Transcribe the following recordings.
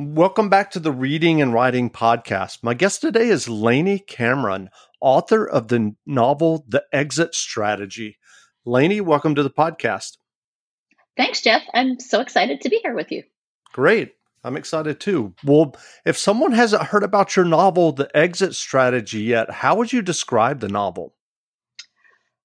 Welcome back to the Reading and Writing Podcast. My guest today is Lainey Cameron, author of the novel The Exit Strategy. Lainey, welcome to the podcast. Thanks, Jeff. I'm so excited to be here with you. Great. I'm excited too. Well, if someone hasn't heard about your novel, The Exit Strategy, yet, how would you describe the novel?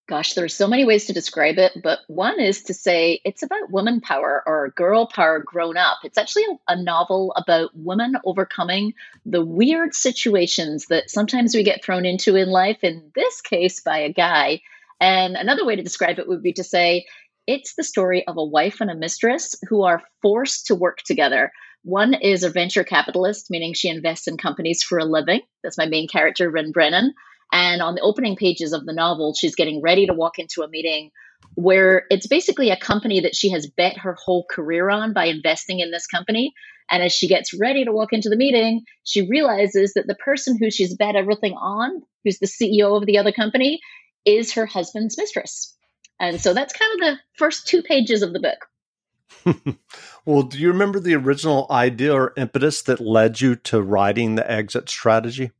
Gosh, there are so many ways to describe it, but one is to say it's about woman power or girl power grown up. It's actually a, a, novel about women overcoming the weird situations that sometimes we get thrown into in life, in this case, by a guy. And another way to describe it would be to say it's the story of a wife and a mistress who are forced to work together. One is a venture capitalist, meaning she invests in companies for a living. That's my main character, Rin Brennan. And on the opening pages of the novel, she's getting ready to walk into a meeting where it's basically a company that she has bet her whole career on by investing in this company. And as she gets ready to walk into the meeting, she realizes that the person who she's bet everything on, who's the CEO of the other company, is her husband's mistress. And so that's kind of the first two pages of the book. well, do you remember the original idea or impetus that led you to writing the exit strategy?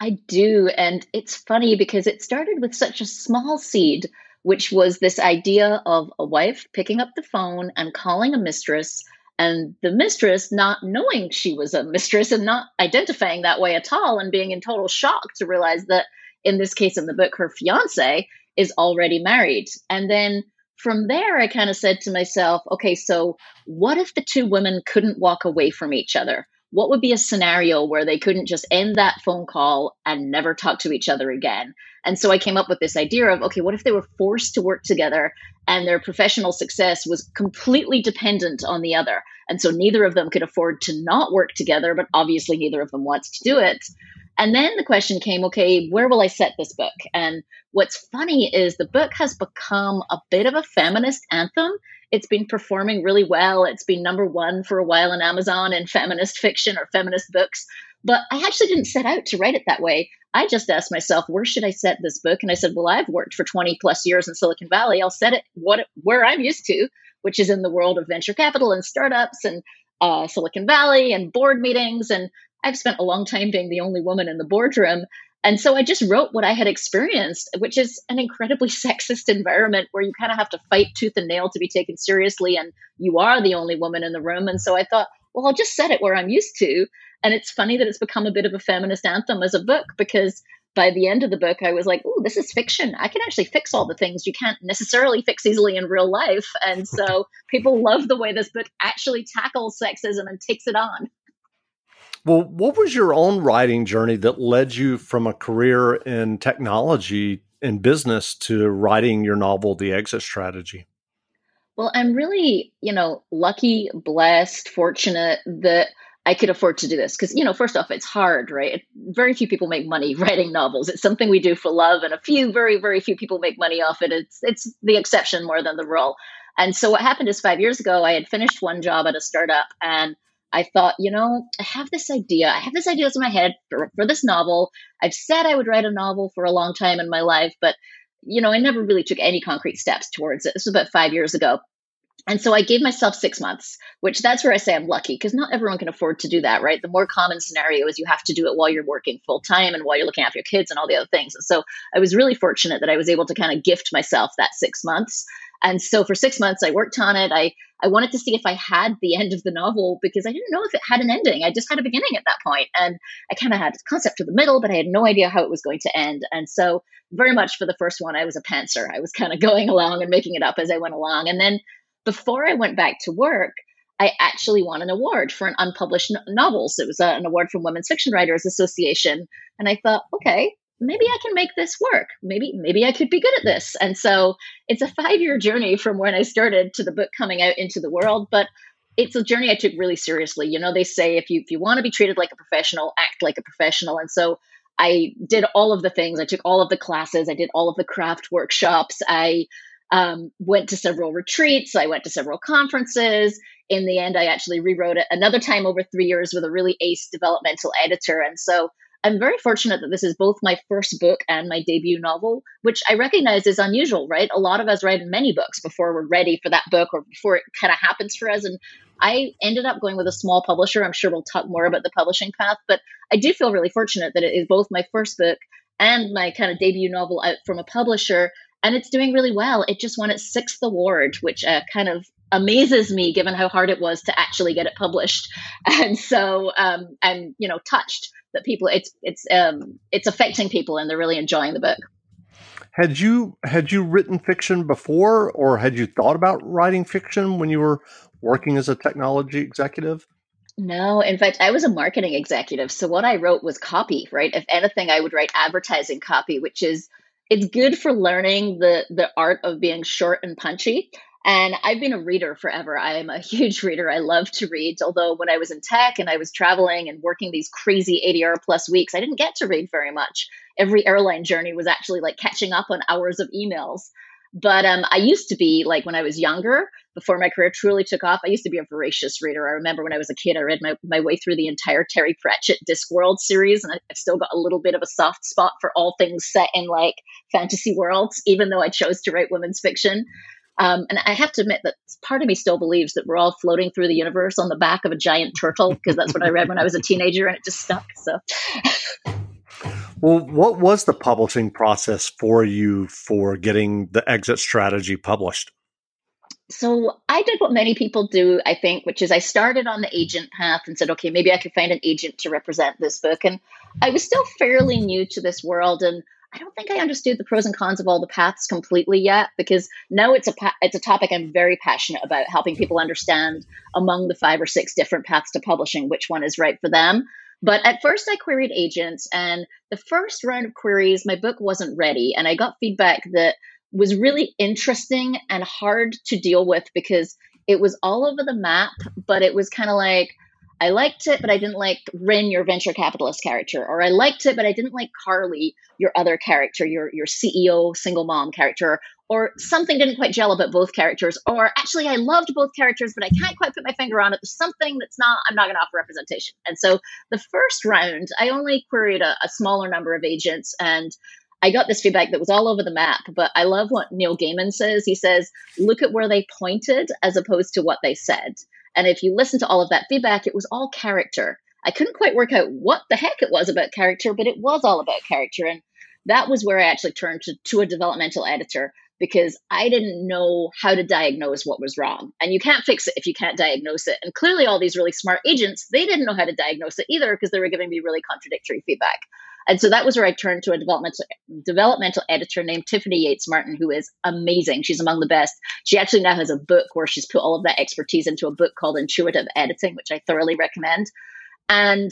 I do. And it's funny because it started with such a small seed, which was this idea of a wife picking up the phone and calling a mistress, and the mistress not knowing she was a mistress and not identifying that way at all, and being in total shock to realize that in this case in the book, her fiance is already married. And then from there, I kind of said to myself, okay, so what if the two women couldn't walk away from each other? What would be a scenario where they couldn't just end that phone call and never talk to each other again? And so I came up with this idea of okay, what if they were forced to work together and their professional success was completely dependent on the other? And so neither of them could afford to not work together, but obviously neither of them wants to do it. And then the question came okay, where will I set this book? And what's funny is the book has become a bit of a feminist anthem it's been performing really well. It's been number one for a while on Amazon in feminist fiction or feminist books. But I actually didn't set out to write it that way. I just asked myself, where should I set this book? And I said, well, I've worked for 20 plus years in Silicon Valley. I'll set it what where I'm used to, which is in the world of venture capital and startups and uh, Silicon Valley and board meetings. And I've spent a long time being the only woman in the boardroom. And so I just wrote what I had experienced, which is an incredibly sexist environment where you kind of have to fight tooth and nail to be taken seriously, and you are the only woman in the room. And so I thought, well, I'll just set it where I'm used to. And it's funny that it's become a bit of a feminist anthem as a book because by the end of the book, I was like, oh, this is fiction. I can actually fix all the things you can't necessarily fix easily in real life. And so people love the way this book actually tackles sexism and takes it on. Well, what was your own writing journey that led you from a career in technology and business to writing your novel, The Exit Strategy? Well, I'm really, you know, lucky, blessed, fortunate that I could afford to do this because, you know, first off, it's hard, right? Very few people make money writing novels. It's something we do for love, and a few, very, very few people make money off it. It's it's the exception more than the rule. And so what happened is five years ago, I had finished one job at a startup, and I thought, you know, I have this idea. I have this idea that's in my head for, for this novel. I've said I would write a novel for a long time in my life, but, you know, I never really took any concrete steps towards it. This was about five years ago. And so I gave myself six months, which that's where I say I'm lucky because not everyone can afford to do that, right? The more common scenario is you have to do it while you're working full time and while you're looking after your kids and all the other things. And so I was really fortunate that I was able to kind of gift myself that six months. And so for six months, I worked on it. I I wanted to see if I had the end of the novel because I didn't know if it had an ending. I just had a beginning at that point, and I kind of had a concept of the middle, but I had no idea how it was going to end. And so, very much for the first one, I was a pantser. I was kind of going along and making it up as I went along. And then before I went back to work, I actually won an award for an unpublished no- So It was a, an award from Women's Fiction Writers Association, and I thought, okay, maybe I can make this work. Maybe maybe I could be good at this. And so it's a five year journey from when I started to the book coming out into the world, but it's a journey I took really seriously. You know, they say if you if you want to be treated like a professional, act like a professional. And so I did all of the things. I took all of the classes. I did all of the craft workshops. I um, went to several retreats. I went to several conferences. In the end, I actually rewrote it another time over three years with a really ace developmental editor. And so I'm very fortunate that this is both my first book and my debut novel, which I recognize is unusual, right? A lot of us write many books before we're ready for that book or before it kind of happens for us. And I ended up going with a small publisher. I'm sure we'll talk more about the publishing path, but I do feel really fortunate that it is both my first book and my kind of debut novel out from a publisher. And it's doing really well. It just won its sixth award, which uh, kind of amazes me given how hard it was to actually get it published. And so um, I'm, you know, touched that people it's it's um, it's affecting people and they're really enjoying the book. Had you had you written fiction before, or had you thought about writing fiction when you were working as a technology executive? No, in fact, I was a marketing executive. So what I wrote was copy, right? If anything, I would write advertising copy, which is it's good for learning the the art of being short and punchy. And I've been a reader forever. I am a huge reader. I love to read. Although when I was in tech and I was traveling and working these crazy 80 hour plus weeks, I didn't get to read very much. Every airline journey was actually like catching up on hours of emails. But um, I used to be like when I was younger, before my career truly took off, I used to be a voracious reader. I remember when I was a kid, I read my, my way through the entire Terry Pratchett Discworld series, and I've still got a little bit of a soft spot for all things set in like fantasy worlds, even though I chose to write women's fiction. Um, and I have to admit that part of me still believes that we're all floating through the universe on the back of a giant turtle because that's what I read when I was a teenager and it just stuck. So. well, what was the publishing process for you for getting the exit strategy published? So I did what many people do, I think, which is I started on the agent path and said, okay, maybe I could find an agent to represent this book. And I was still fairly new to this world and I don't think I understood the pros and cons of all the paths completely yet because now it's a it's a topic I'm very passionate about helping people understand among the five or six different paths to publishing which one is right for them. But at first I queried agents and the first round of queries my book wasn't ready and I got feedback that was really interesting and hard to deal with because it was all over the map but it was kind of like I liked it, but I didn't like Rin, your venture capitalist character, or I liked it, but I didn't like Carly, your other character, your your CEO single mom character, or something didn't quite gel about both characters, or actually I loved both characters, but I can't quite put my finger on it. There's something that's not I'm not going to offer representation. And so the first round, I only queried a, a smaller number of agents and I got this feedback that was all over the map, but I love what Neil Gaiman says. He says, look at where they pointed as opposed to what they said. And if you listen to all of that feedback, it was all character. I couldn't quite work out what the heck it was about character, but it was all about character. And that was where I actually turned to, to a developmental editor because I didn't know how to diagnose what was wrong. And you can't fix it if you can't diagnose it. And clearly, all these really smart agents, they didn't know how to diagnose it either because they were giving me really contradictory feedback. And so that was where I turned to a developmental developmental editor named Tiffany Yates Martin, who is amazing. She's among the best. She actually now has a book where she's put all of that expertise into a book called Intuitive Editing, which I thoroughly recommend. And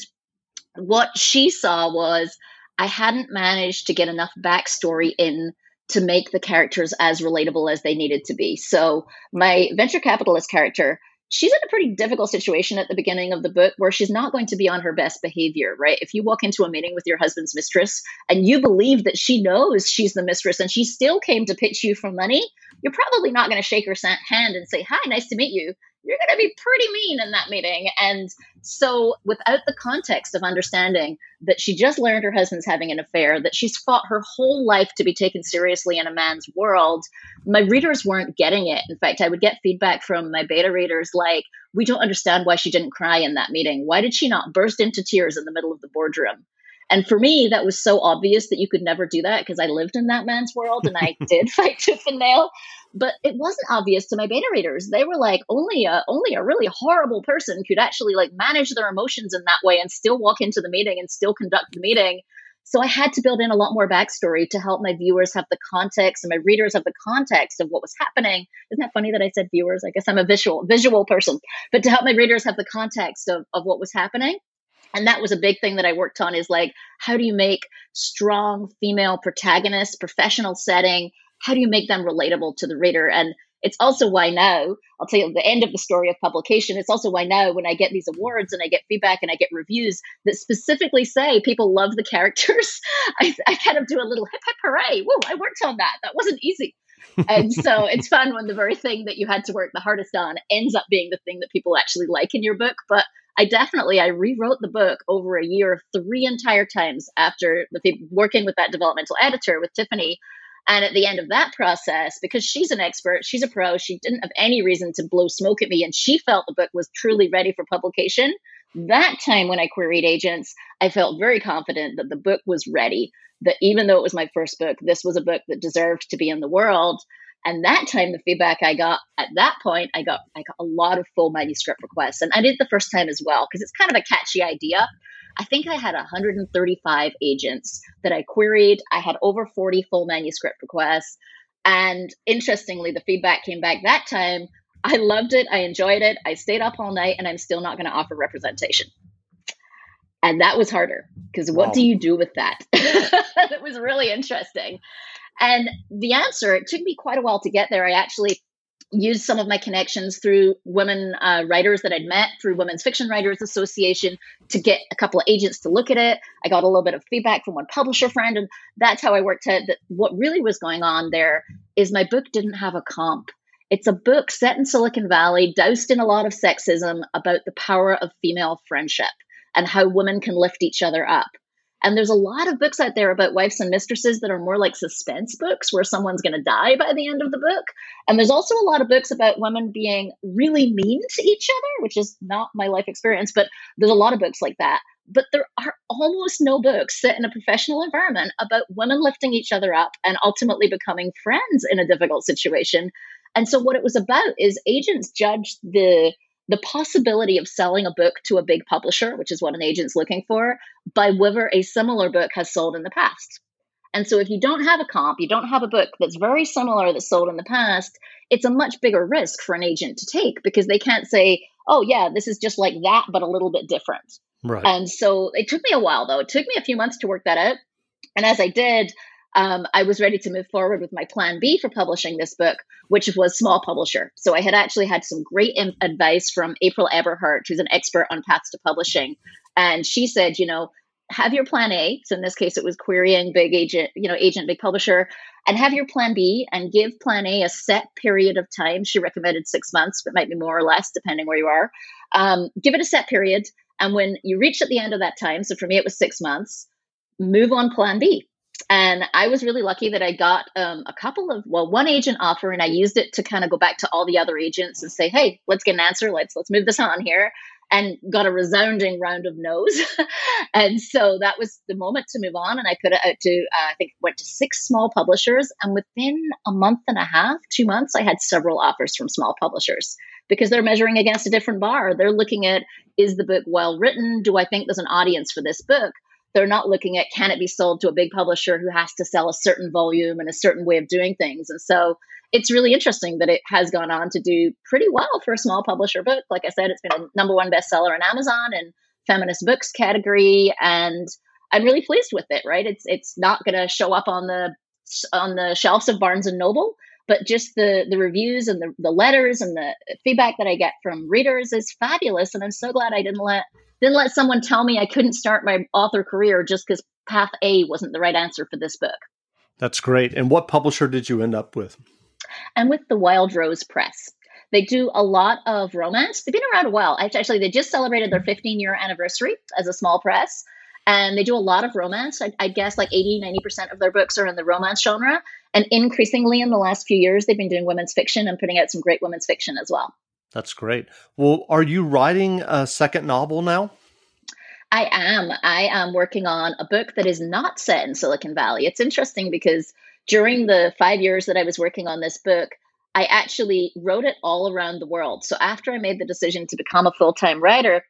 what she saw was I hadn't managed to get enough backstory in to make the characters as relatable as they needed to be. So my venture capitalist character she's in a pretty difficult situation at the beginning of the book where she's not going to be on her best behavior, right? If you walk into a meeting with your husband's mistress and you believe that she knows she's the mistress and she still came to pitch you for money, you're probably not going to shake her hand and say, Hi, nice to meet you you're going to be pretty mean in that meeting. And so, without the context of understanding that she just learned her husband's having an affair, that she's fought her whole life to be taken seriously in a man's world, my readers weren't getting it. In fact, I would get feedback from my beta readers like, we don't understand why she didn't cry in that meeting. Why did she not burst into tears in the middle of the boardroom? And for me, that was so obvious that you could never do that because I lived in that man's world and I did fight tooth and nail but it wasn't obvious to my beta readers. They were like, only a only a really horrible person could actually like manage their emotions in that way and still walk into the meeting and still conduct the meeting. So I had to build in a lot more backstory to help my viewers have the context and my readers have the context of what was happening. Isn't that funny that I said viewers? I guess I'm a visual visual person, but to help my readers have the context of, of what was happening. And that was a big thing that I worked on is like, how do you make strong female protagonists, professional setting, how do you make them relatable to the reader? And it's also why now, I'll tell you the end of the story of publication, it's also why now when I get these awards and I get feedback and I get reviews that specifically say people love the characters, I, I kind of do a little hip hip hooray. Whoa, I worked on that. That wasn't easy. and so it's fun when the very thing that you had to work the hardest on ends up being the thing that people actually like in your book. But I definitely I rewrote the book over a year, three entire times after the, working with that developmental editor with Tiffany. And at the end of that process, because she's an expert, she's a pro, she didn't have any reason to blow smoke at me, and she felt the book was truly ready for publication. That time when I queried agents, I felt very confident that the book was ready, that even though it was my first book, this was a book that deserved to be in the world. And that time, the feedback I got at that point, I got I got a lot of full manuscript requests, and I did the first time as well because it's kind of a catchy idea. I think I had 135 agents that I queried. I had over 40 full manuscript requests, and interestingly, the feedback came back that time. I loved it. I enjoyed it. I stayed up all night, and I'm still not going to offer representation. And that was harder because what wow. do you do with that? it was really interesting. And the answer, it took me quite a while to get there. I actually used some of my connections through women uh, writers that I'd met through Women's Fiction Writers Association to get a couple of agents to look at it. I got a little bit of feedback from one publisher friend, and that's how I worked out that what really was going on there is my book didn't have a comp. It's a book set in Silicon Valley, doused in a lot of sexism about the power of female friendship and how women can lift each other up. And there's a lot of books out there about wives and mistresses that are more like suspense books where someone's going to die by the end of the book. And there's also a lot of books about women being really mean to each other, which is not my life experience, but there's a lot of books like that. But there are almost no books set in a professional environment about women lifting each other up and ultimately becoming friends in a difficult situation. And so, what it was about is agents judged the the possibility of selling a book to a big publisher, which is what an agent's looking for, by whether a similar book has sold in the past. And so if you don't have a comp, you don't have a book that's very similar that sold in the past, it's a much bigger risk for an agent to take because they can't say, oh, yeah, this is just like that, but a little bit different. Right. And so it took me a while, though. It took me a few months to work that out. And as I did, um, I was ready to move forward with my plan B for publishing this book, which was small publisher. So I had actually had some great advice from April Eberhardt, who's an expert on paths to publishing. And she said, you know, have your plan A. So in this case, it was querying big agent, you know, agent, big publisher, and have your plan B and give plan A a set period of time. She recommended six months, but might be more or less depending where you are. Um, give it a set period. And when you reach at the end of that time, so for me, it was six months, move on plan B and I was really lucky that I got um, a couple of well, one agent offer, and I used it to kind of go back to all the other agents and say, "Hey, let's get an answer. Let's let's move this on here." And got a resounding round of no's, and so that was the moment to move on. And I put it out to uh, I think went to six small publishers, and within a month and a half, two months, I had several offers from small publishers because they're measuring against a different bar. They're looking at is the book well written? Do I think there's an audience for this book? They're not looking at can it be sold to a big publisher who has to sell a certain volume and a certain way of doing things. And so it's really interesting that it has gone on to do pretty well for a small publisher book. Like I said, it's been a number one bestseller on Amazon and feminist books category, and I'm really pleased with it. Right? It's it's not going to show up on the on the shelves of Barnes and Noble, but just the the reviews and the, the letters and the feedback that I get from readers is fabulous, and I'm so glad I didn't let didn't let someone tell me I couldn't start my author career just because path A wasn't the right answer for this book. That's great. And what publisher did you end up with? I'm with the Wild Rose Press. They do a lot of romance. They've been around a while. Actually, they just celebrated their 15 year anniversary as a small press. And they do a lot of romance. I, I guess like 80, 90% of their books are in the romance genre. And increasingly in the last few years, they've been doing women's fiction and putting out some great women's fiction as well. That's great. Well, are you writing a second novel now? I am. I am working on a book that is not set in Silicon Valley. It's interesting because during the five years that I was working on this book, I actually wrote it all around the world. So after I made the decision to become a full time writer,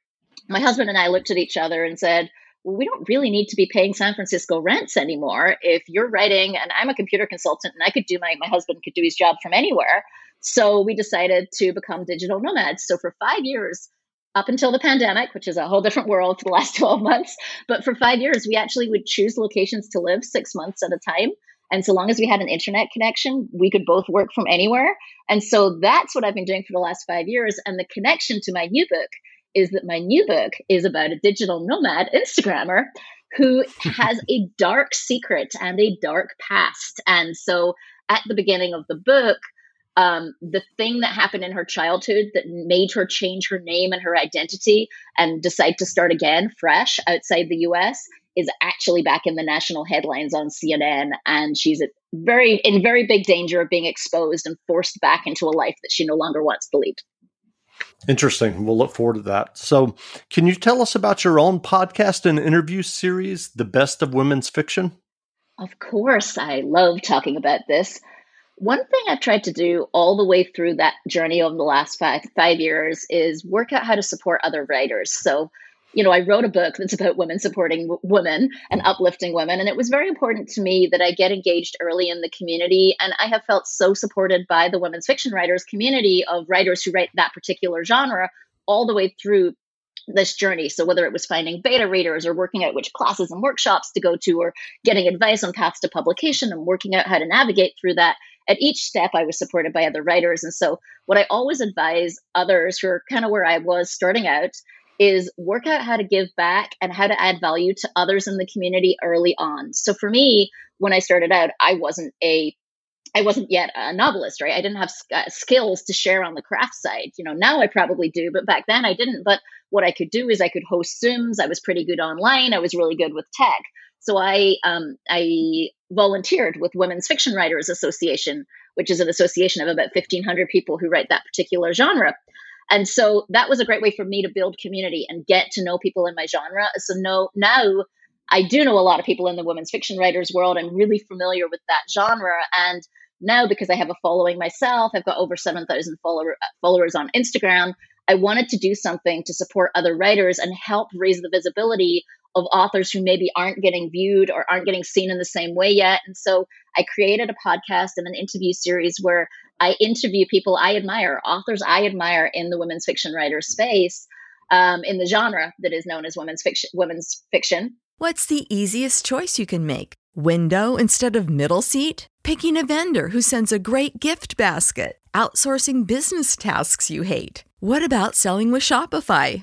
my husband and I looked at each other and said, we don't really need to be paying San Francisco rents anymore. If you're writing, and I'm a computer consultant and I could do my, my husband could do his job from anywhere. So we decided to become digital nomads. So for five years, up until the pandemic, which is a whole different world for the last 12 months, but for five years, we actually would choose locations to live six months at a time. And so long as we had an internet connection, we could both work from anywhere. And so that's what I've been doing for the last five years. And the connection to my new book is that my new book is about a digital nomad Instagrammer who has a dark secret and a dark past. And so at the beginning of the book, um, the thing that happened in her childhood that made her change her name and her identity and decide to start again fresh outside the US is actually back in the national headlines on CNN and she's very in very big danger of being exposed and forced back into a life that she no longer wants to lead. Interesting. We'll look forward to that. So, can you tell us about your own podcast and interview series, The Best of Women's Fiction? Of course, I love talking about this. One thing I've tried to do all the way through that journey over the last five five years is work out how to support other writers. So, you know, I wrote a book that's about women supporting women and uplifting women, and it was very important to me that I get engaged early in the community. And I have felt so supported by the women's fiction writers community of writers who write that particular genre all the way through this journey. So whether it was finding beta readers or working out which classes and workshops to go to or getting advice on paths to publication and working out how to navigate through that, at each step I was supported by other writers. And so what I always advise others who are kind of where I was starting out is work out how to give back and how to add value to others in the community early on. So for me, when I started out, I wasn't a I wasn't yet a novelist, right? I didn't have uh, skills to share on the craft side. You know, now I probably do, but back then I didn't. But what I could do is I could host Zooms. I was pretty good online. I was really good with tech. So I um, I volunteered with Women's Fiction Writers Association, which is an association of about 1,500 people who write that particular genre. And so that was a great way for me to build community and get to know people in my genre. So no, now I do know a lot of people in the women's fiction writers world. I'm really familiar with that genre. And now because I have a following myself, I've got over 7,000 follower, followers on Instagram. I wanted to do something to support other writers and help raise the visibility of authors who maybe aren't getting viewed or aren't getting seen in the same way yet. And so I created a podcast and an interview series where I interview people I admire, authors I admire in the women's fiction writer space, um, in the genre that is known as women's fiction. Women's fiction. What's the easiest choice you can make? Window instead of middle seat? Picking a vendor who sends a great gift basket? Outsourcing business tasks you hate? What about selling with Shopify?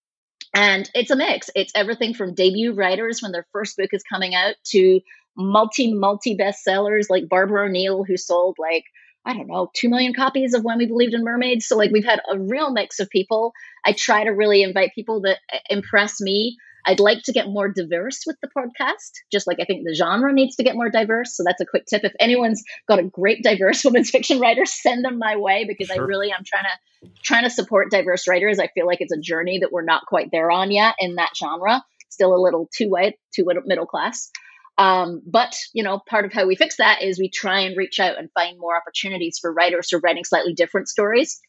And it's a mix. It's everything from debut writers when their first book is coming out to multi, multi bestsellers like Barbara O'Neal, who sold like, I don't know, 2 million copies of When We Believed in Mermaids. So, like, we've had a real mix of people. I try to really invite people that uh, impress me I'd like to get more diverse with the podcast, just like I think the genre needs to get more diverse. So that's a quick tip. If anyone's got a great diverse women's fiction writer, send them my way because sure. I really am trying to trying to support diverse writers. I feel like it's a journey that we're not quite there on yet in that genre. Still a little too white, too middle class. Um, but you know, part of how we fix that is we try and reach out and find more opportunities for writers who are writing slightly different stories.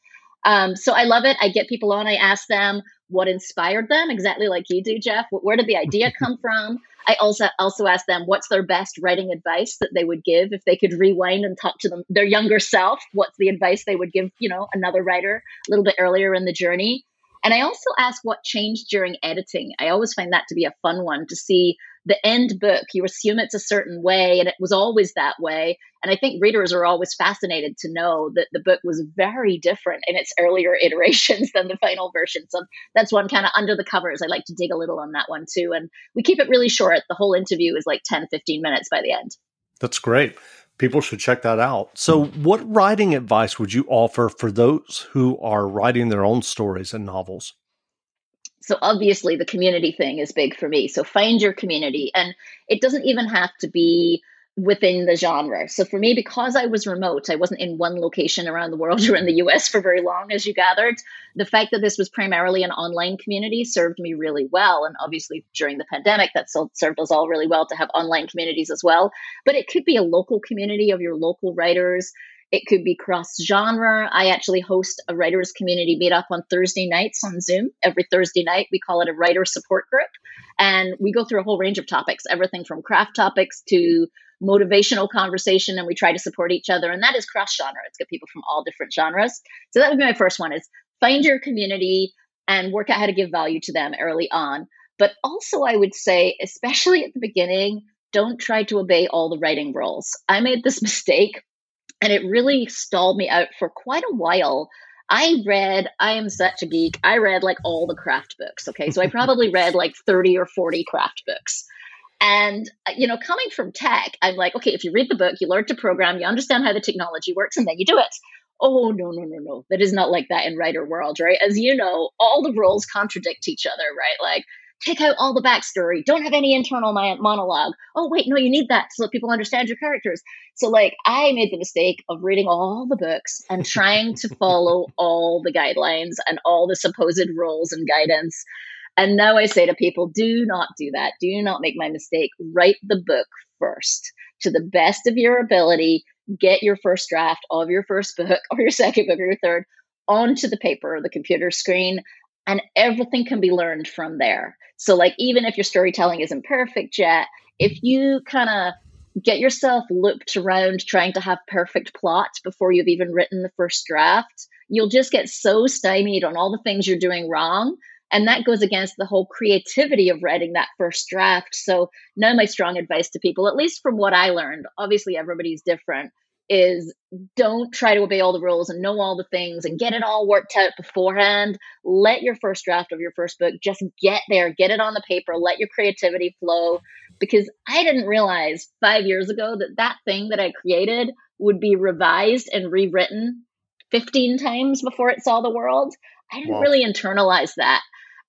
Um, so I love it. I get people on. I ask them what inspired them, exactly like you do, Jeff. Where did the idea come from? I also also ask them what's their best writing advice that they would give if they could rewind and talk to them their younger self. What's the advice they would give, you know, another writer a little bit earlier in the journey? And I also ask what changed during editing. I always find that to be a fun one to see the end book. You assume it's a certain way, and it was always that way. And I think readers are always fascinated to know that the book was very different in its earlier iterations than the final version. So that's one kind of under the covers. I like to dig a little on that one too. And we keep it really short. The whole interview is like 10, 15 minutes by the end. That's great. people should check that out. So, hmm. what writing advice would you offer for those who are writing their own stories and novels? So, obviously, the community thing is big for me. So, find your community. And it doesn't even have to be within the genre. So for me, because I was remote, I wasn't in one location around the world or in the US for very long, as you gathered. The fact that this was primarily an online community served me really well. And obviously, during the pandemic, that served us all really well to have online communities as well. But it could be a local community of your local writers. It could be cross genre. I actually host a writers community meetup on Thursday nights on Zoom. Every Thursday night, we call it a writer support group. And we go through a whole range of topics, everything from craft topics to motivational conversation and we try to support each other and that is cross genre it's got people from all different genres so that would be my first one is find your community and work out how to give value to them early on but also i would say especially at the beginning don't try to obey all the writing rules i made this mistake and it really stalled me out for quite a while I read, I am such a geek. I read like all the craft books. Okay. So I probably read like 30 or 40 craft books. And, uh, you know, coming from tech, I'm like, okay, if you read the book, you learn to program, you understand how the technology works, and then you do it. Oh, no, no, no, no. That is not like that in writer world, right? As you know, all the roles contradict each other, right? Like, take out all the backstory. Don't have any internal monologue. Oh, wait, no, you need that so that people understand your characters. So, like, I made the mistake of reading all the books and trying to follow all the guidelines and all the supposed rules and guidance. And now I say to people, do not do that. Do not make my mistake. Write the book first to the best of your ability. Get your first draft of your first book or your second book or your third onto the paper or the computer screen, and everything can be learned from there. So, like, even if your storytelling isn't perfect yet, if you kind of get yourself looped around trying to have perfect plot before you've even written the first draft, you'll just get so stymied on all the things you're doing wrong and that goes against the whole creativity of writing that first draft. So, now my strong advice to people, at least from what I learned, obviously everybody's different, is don't try to obey all the rules and know all the things and get it all worked out beforehand. Let your first draft of your first book just get there, get it on the paper, let your creativity flow. Because I didn't realize five years ago that that thing that I created would be revised and rewritten 15 times before it saw the world. I didn't wow. really internalize that.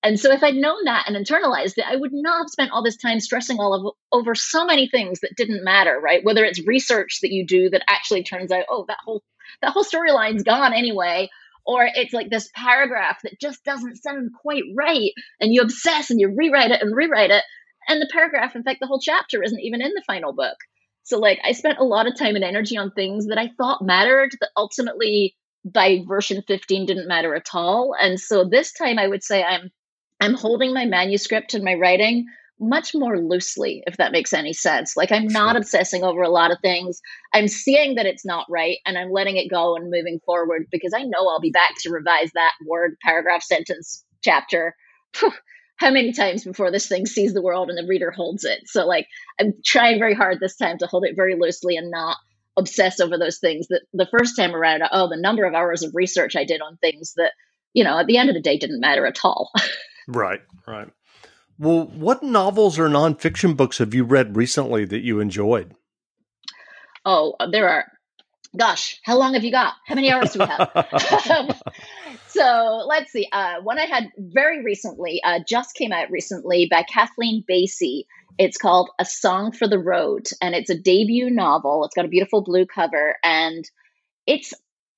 And so if I'd known that and internalized it, I would not have spent all this time stressing all of over so many things that didn't matter, right? Whether it's research that you do that actually turns out, oh, that whole that whole storyline's gone anyway, or it's like this paragraph that just doesn't sound quite right, and you obsess and you rewrite it and rewrite it, and the paragraph, in fact, the whole chapter isn't even in the final book. So like I spent a lot of time and energy on things that I thought mattered that ultimately by version 15 didn't matter at all. And so this time I would say I'm I'm holding my manuscript and my writing much more loosely, if that makes any sense. Like I'm not obsessing over a lot of things. I'm seeing that it's not right and I'm letting it go and moving forward because I know I'll be back to revise that word, paragraph, sentence, chapter. how many times before this thing sees the world and the reader holds it? So, like, I'm trying very hard this time to hold it very loosely and not obsess over those things that the first time around, oh, the number of hours of research I did on things that, you know, at the end of the day didn't matter at all. Right, right. Well, what novels or nonfiction books have you read recently that you enjoyed? Oh, there are. Gosh, how long have you got? How many hours do we have? so let's see. Uh, one I had very recently, uh, just came out recently by Kathleen Basi. It's called A Song for the Road, and it's a debut novel. It's got a beautiful blue cover, and it's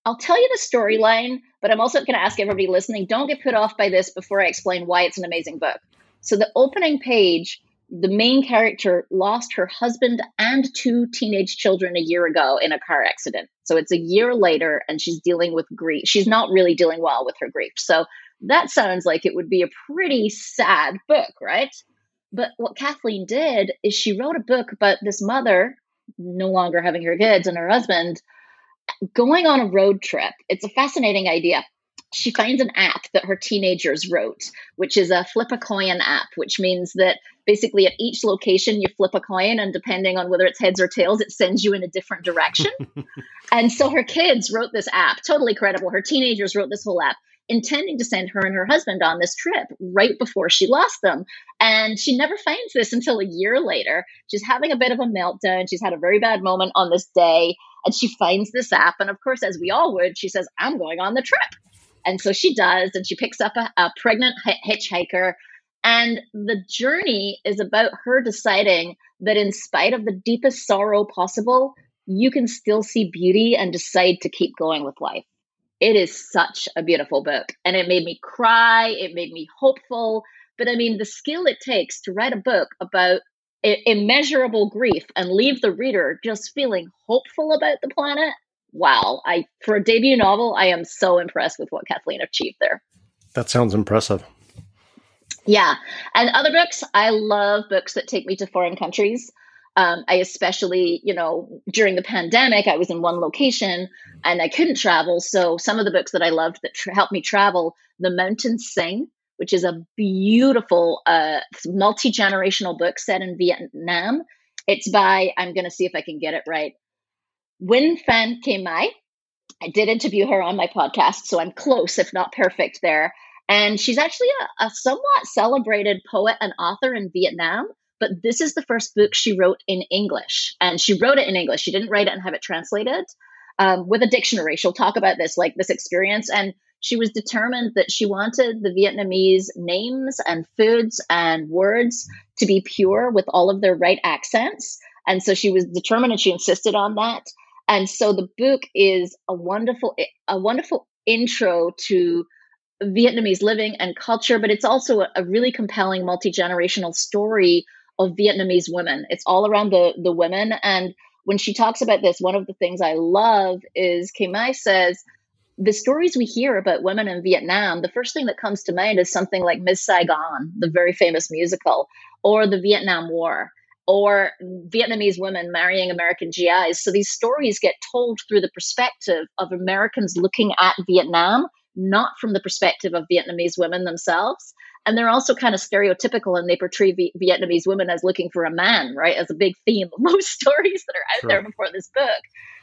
I'll tell you the storyline, but I'm also going to ask everybody listening don't get put off by this before I explain why it's an amazing book. So, the opening page, the main character lost her husband and two teenage children a year ago in a car accident. So, it's a year later, and she's dealing with grief. She's not really dealing well with her grief. So, that sounds like it would be a pretty sad book, right? But what Kathleen did is she wrote a book about this mother no longer having her kids and her husband going on a road trip. It's a fascinating idea. She finds an app that her teenagers wrote, which is a flip a coin app, which means that basically at each location you flip a coin, and depending on whether it's heads or tails, it sends you in a different direction. and so her kids wrote this app, totally credible. Her teenagers wrote this whole app. intending to send her and her husband on this trip right before she lost them. And she never finds this until a year later. She's having a bit of a meltdown. She's had a very bad moment on this day. And she finds this app. And of course, as we all would, she says, I'm going on the trip. And so she does. And she picks up a, a pregnant hitchhiker. And the journey is about her deciding that in spite of the deepest sorrow possible, you can still see beauty and decide to keep going with life. It is such a beautiful book. And it made me cry. It made me hopeful. But I mean, the skill it takes to write a book about immeasurable grief and leave the reader just feeling hopeful about the planet. Wow. I for a debut novel, I am so impressed with what Kathleen achieved there. That sounds impressive. Yeah. And other books, I love books that take me to foreign countries. Um, I especially, you know, during the pandemic, I was in one location and I couldn't travel. So some of the books that I loved that tra- helped me travel, The Mountains Sing, which is a beautiful uh, multi generational book set in Vietnam. It's by, I'm going to see if I can get it right, Nguyen Phan Que Mai. I did interview her on my podcast, so I'm close, if not perfect, there. And she's actually a, a somewhat celebrated poet and author in Vietnam but this is the first book she wrote in English. And she wrote it in English. She didn't write it and have it translated um, with a dictionary. She'll talk about this, like this experience. And she was determined that she wanted the Vietnamese names and foods and words to be pure with all of their right accents. And so she was determined and she insisted on that. And so the book is a wonderful, a wonderful intro to Vietnamese living and culture, but it's also a, really compelling multi generational story of Vietnamese women. It's all around the the women. And when she talks about this, one of the things I love is Kimai says the stories we hear about women in Vietnam, the first thing that comes to mind is something like Miss Saigon, the very famous musical, or the Vietnam War, or Vietnamese women marrying American GIs. So these stories get told through the perspective of Americans looking at Vietnam, not from the perspective of Vietnamese women themselves and they're also kind of stereotypical and they portray v- Vietnamese women as looking for a man, right? As a big theme of most stories that are out sure. there before this book.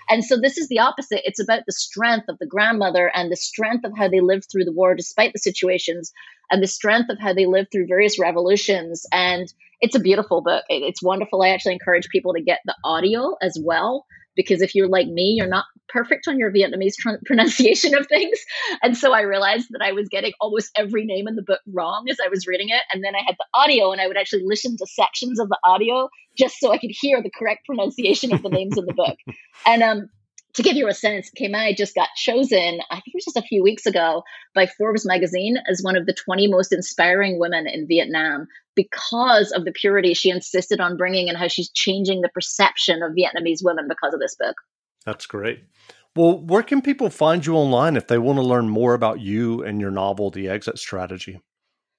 And so this is the opposite. It's about the strength of the grandmother and the strength of how they lived through the war despite the situations and the strength of how they lived through various revolutions. And it's a beautiful book. It's wonderful. I actually encourage people to get the audio as well because if you're like me, you're not perfect on your Vietnamese tr- pronunciation of things. And so I realized that I was getting almost every name in the book wrong as I was reading it. And then I had the audio, and I would actually listen to sections of the audio just so I could hear the correct pronunciation of the names in the book. And um, to give you a sense, Que Mai just got chosen, I think it was just a few weeks ago, by Forbes magazine as one of the 20 most inspiring women in Vietnam because of the purity she insisted on bringing and how she's changing the perception of Vietnamese women because of this book. That's great. Well, where can people find you online if they want to learn more about you and your novel, The Exit Strategy?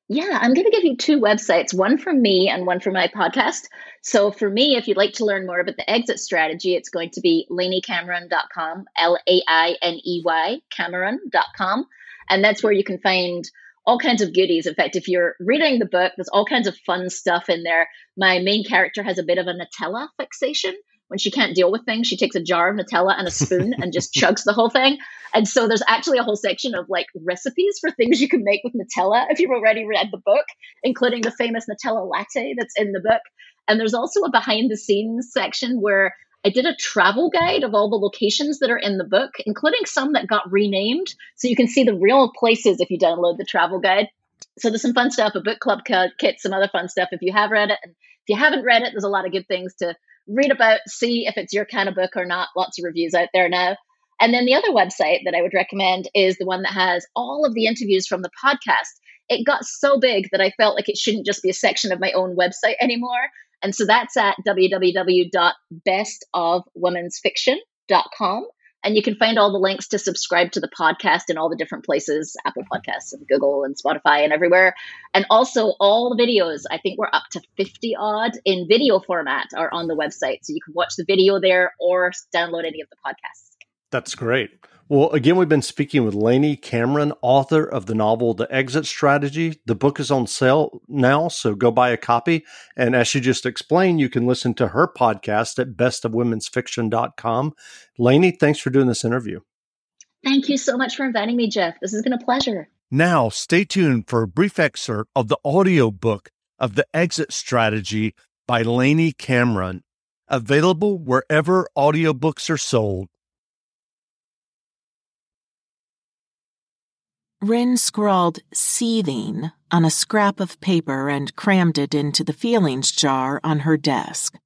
Yeah, I'm going to give you two websites, one for me and one for my podcast. So, for me, if you'd like to learn more about the exit strategy, it's going to be laineycameron.com, L A I N E Y, Cameron.com. And that's where you can find all kinds of goodies. In fact, if you're reading the book, there's all kinds of fun stuff in there. My main character has a bit of a Nutella fixation when she can't deal with things, she takes a jar of Nutella and a spoon and just chugs the whole thing. And so there's actually a whole section of like recipes for things you can make with Nutella if you've already read the book, including the famous Nutella latte that's in the book. And there's also a behind the scenes section where I did a travel guide of all the locations that are in the book, including some that got renamed. So you can see the real places if you download the travel guide. So there's some fun stuff, a book club kit, some other fun stuff if you have read it. And if you haven't read it, there's a lot of good things to read about, see if it's your kind of book or not. Lots of reviews out there now. And then the other website that I would recommend is the one that has all of the interviews from the podcast. It got so big that I felt like it shouldn't just be a section of my own website anymore. And so that's at www.bestofwomensfiction.com. And you can find all the links to subscribe to the podcast in all the different places Apple Podcasts and Google and Spotify and everywhere. And also, all the videos, I think we're up to 50 odd in video format, are on the website. So you can watch the video there or download any of the podcasts. That's great. Well, again, we've been speaking with Lainey Cameron, author of the novel The Exit Strategy. The book is on sale now, so go buy a copy. And as she just explained, you can listen to her podcast at bestofwomensfiction.com. Lainey, thanks for doing this interview. Thank you so much for inviting me, Jeff. This has been a pleasure. Now, stay tuned for a brief excerpt of the audiobook of The Exit Strategy by Lainey Cameron, available wherever audiobooks are sold. Rin scrawled seething on a scrap of paper and crammed it into the feelings jar on her desk.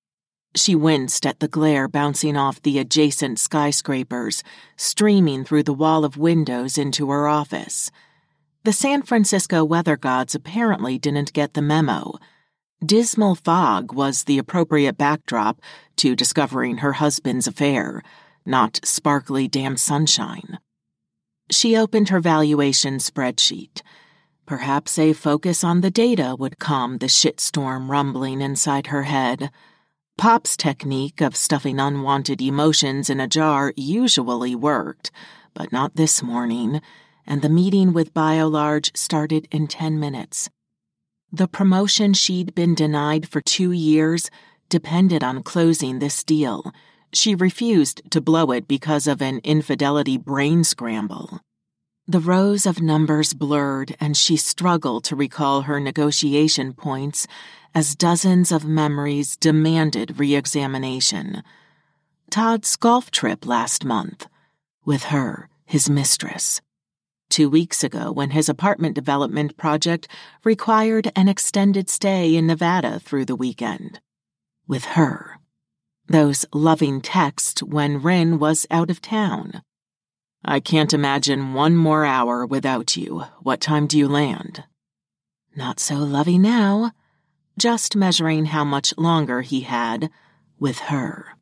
She winced at the glare bouncing off the adjacent skyscrapers, streaming through the wall of windows into her office. The San Francisco weather gods apparently didn't get the memo. Dismal fog was the appropriate backdrop to discovering her husband's affair, not sparkly damp sunshine. She opened her valuation spreadsheet. Perhaps a focus on the data would calm the shitstorm rumbling inside her head. Pop's technique of stuffing unwanted emotions in a jar usually worked, but not this morning, and the meeting with BioLarge started in 10 minutes. The promotion she'd been denied for two years depended on closing this deal. She refused to blow it because of an infidelity brain scramble. The rows of numbers blurred, and she struggled to recall her negotiation points as dozens of memories demanded re examination. Todd's golf trip last month, with her, his mistress. Two weeks ago, when his apartment development project required an extended stay in Nevada through the weekend. With her. Those loving texts when Rin was out of town. I can't imagine one more hour without you. What time do you land? Not so lovey now just measuring how much longer he had with her.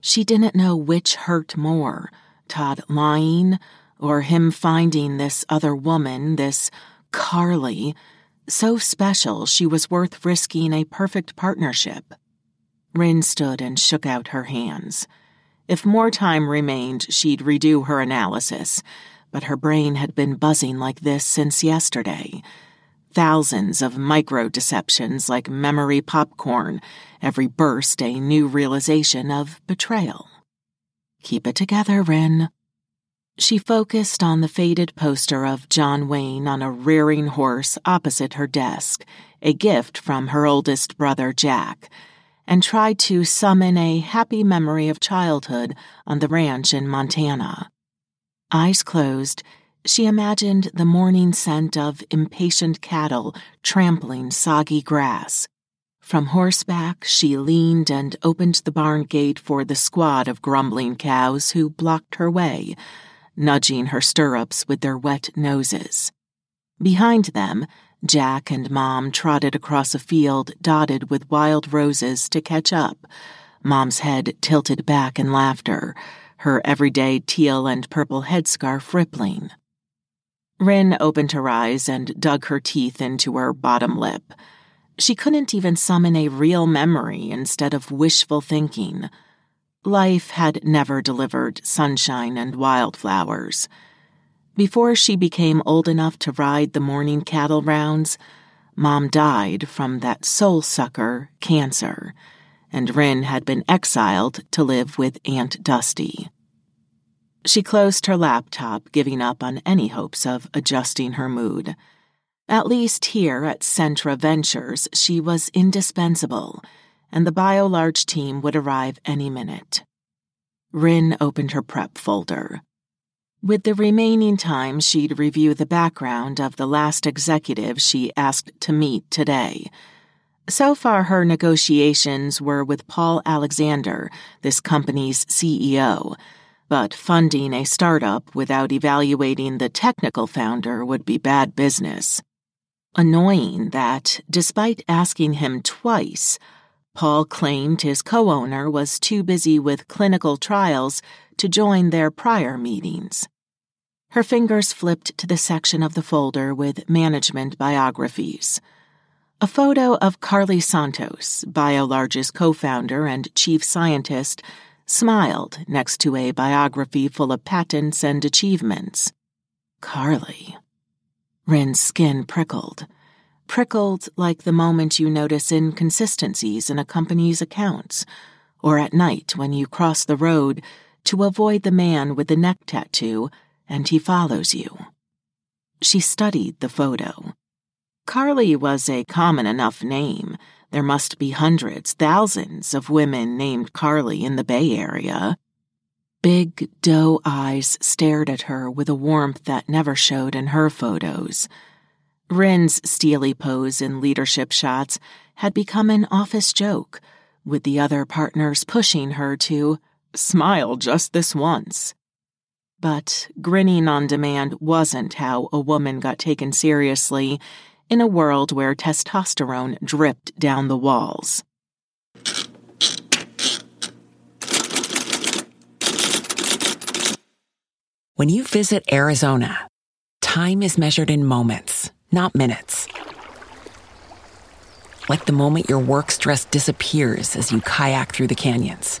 She didn't know which hurt more Todd lying or him finding this other woman, this Carly, so special she was worth risking a perfect partnership. Rin stood and shook out her hands. If more time remained, she'd redo her analysis, but her brain had been buzzing like this since yesterday thousands of micro deceptions like memory popcorn, every burst a new realization of betrayal. Keep it together, Rin. She focused on the faded poster of John Wayne on a rearing horse opposite her desk, a gift from her oldest brother Jack, and tried to summon a happy memory of childhood on the ranch in Montana. Eyes closed, she imagined the morning scent of impatient cattle trampling soggy grass. From horseback, she leaned and opened the barn gate for the squad of grumbling cows who blocked her way, nudging her stirrups with their wet noses. Behind them, Jack and Mom trotted across a field dotted with wild roses to catch up, Mom's head tilted back in laughter, her everyday teal and purple headscarf rippling. Rin opened her eyes and dug her teeth into her bottom lip. She couldn't even summon a real memory instead of wishful thinking. Life had never delivered sunshine and wildflowers. Before she became old enough to ride the morning cattle rounds, Mom died from that soul sucker, cancer, and Rin had been exiled to live with Aunt Dusty. She closed her laptop, giving up on any hopes of adjusting her mood. At least here at Centra Ventures, she was indispensable, and the BioLarge team would arrive any minute. Rin opened her prep folder. With the remaining time, she'd review the background of the last executive she asked to meet today. So far, her negotiations were with Paul Alexander, this company's CEO but funding a startup without evaluating the technical founder would be bad business. Annoying that, despite asking him twice, Paul claimed his co owner was too busy with clinical trials to join their prior meetings. Her fingers flipped to the section of the folder with management biographies. A photo of Carly Santos, BioLarge's co founder and chief scientist, smiled next to a biography full of patents and achievements. Carly. Rin's skin prickled. Prickled like the moment you notice inconsistencies in a company's accounts, or at night when you cross the road to avoid the man with the neck tattoo and he follows you. She studied the photo. Carly was a common enough name. There must be hundreds, thousands of women named Carly in the Bay Area. Big doe eyes stared at her with a warmth that never showed in her photos. Rin's steely pose in leadership shots had become an office joke, with the other partners pushing her to smile just this once. But grinning on demand wasn't how a woman got taken seriously in a world where testosterone dripped down the walls. When you visit Arizona, time is measured in moments, not minutes. Like the moment your work stress disappears as you kayak through the canyons.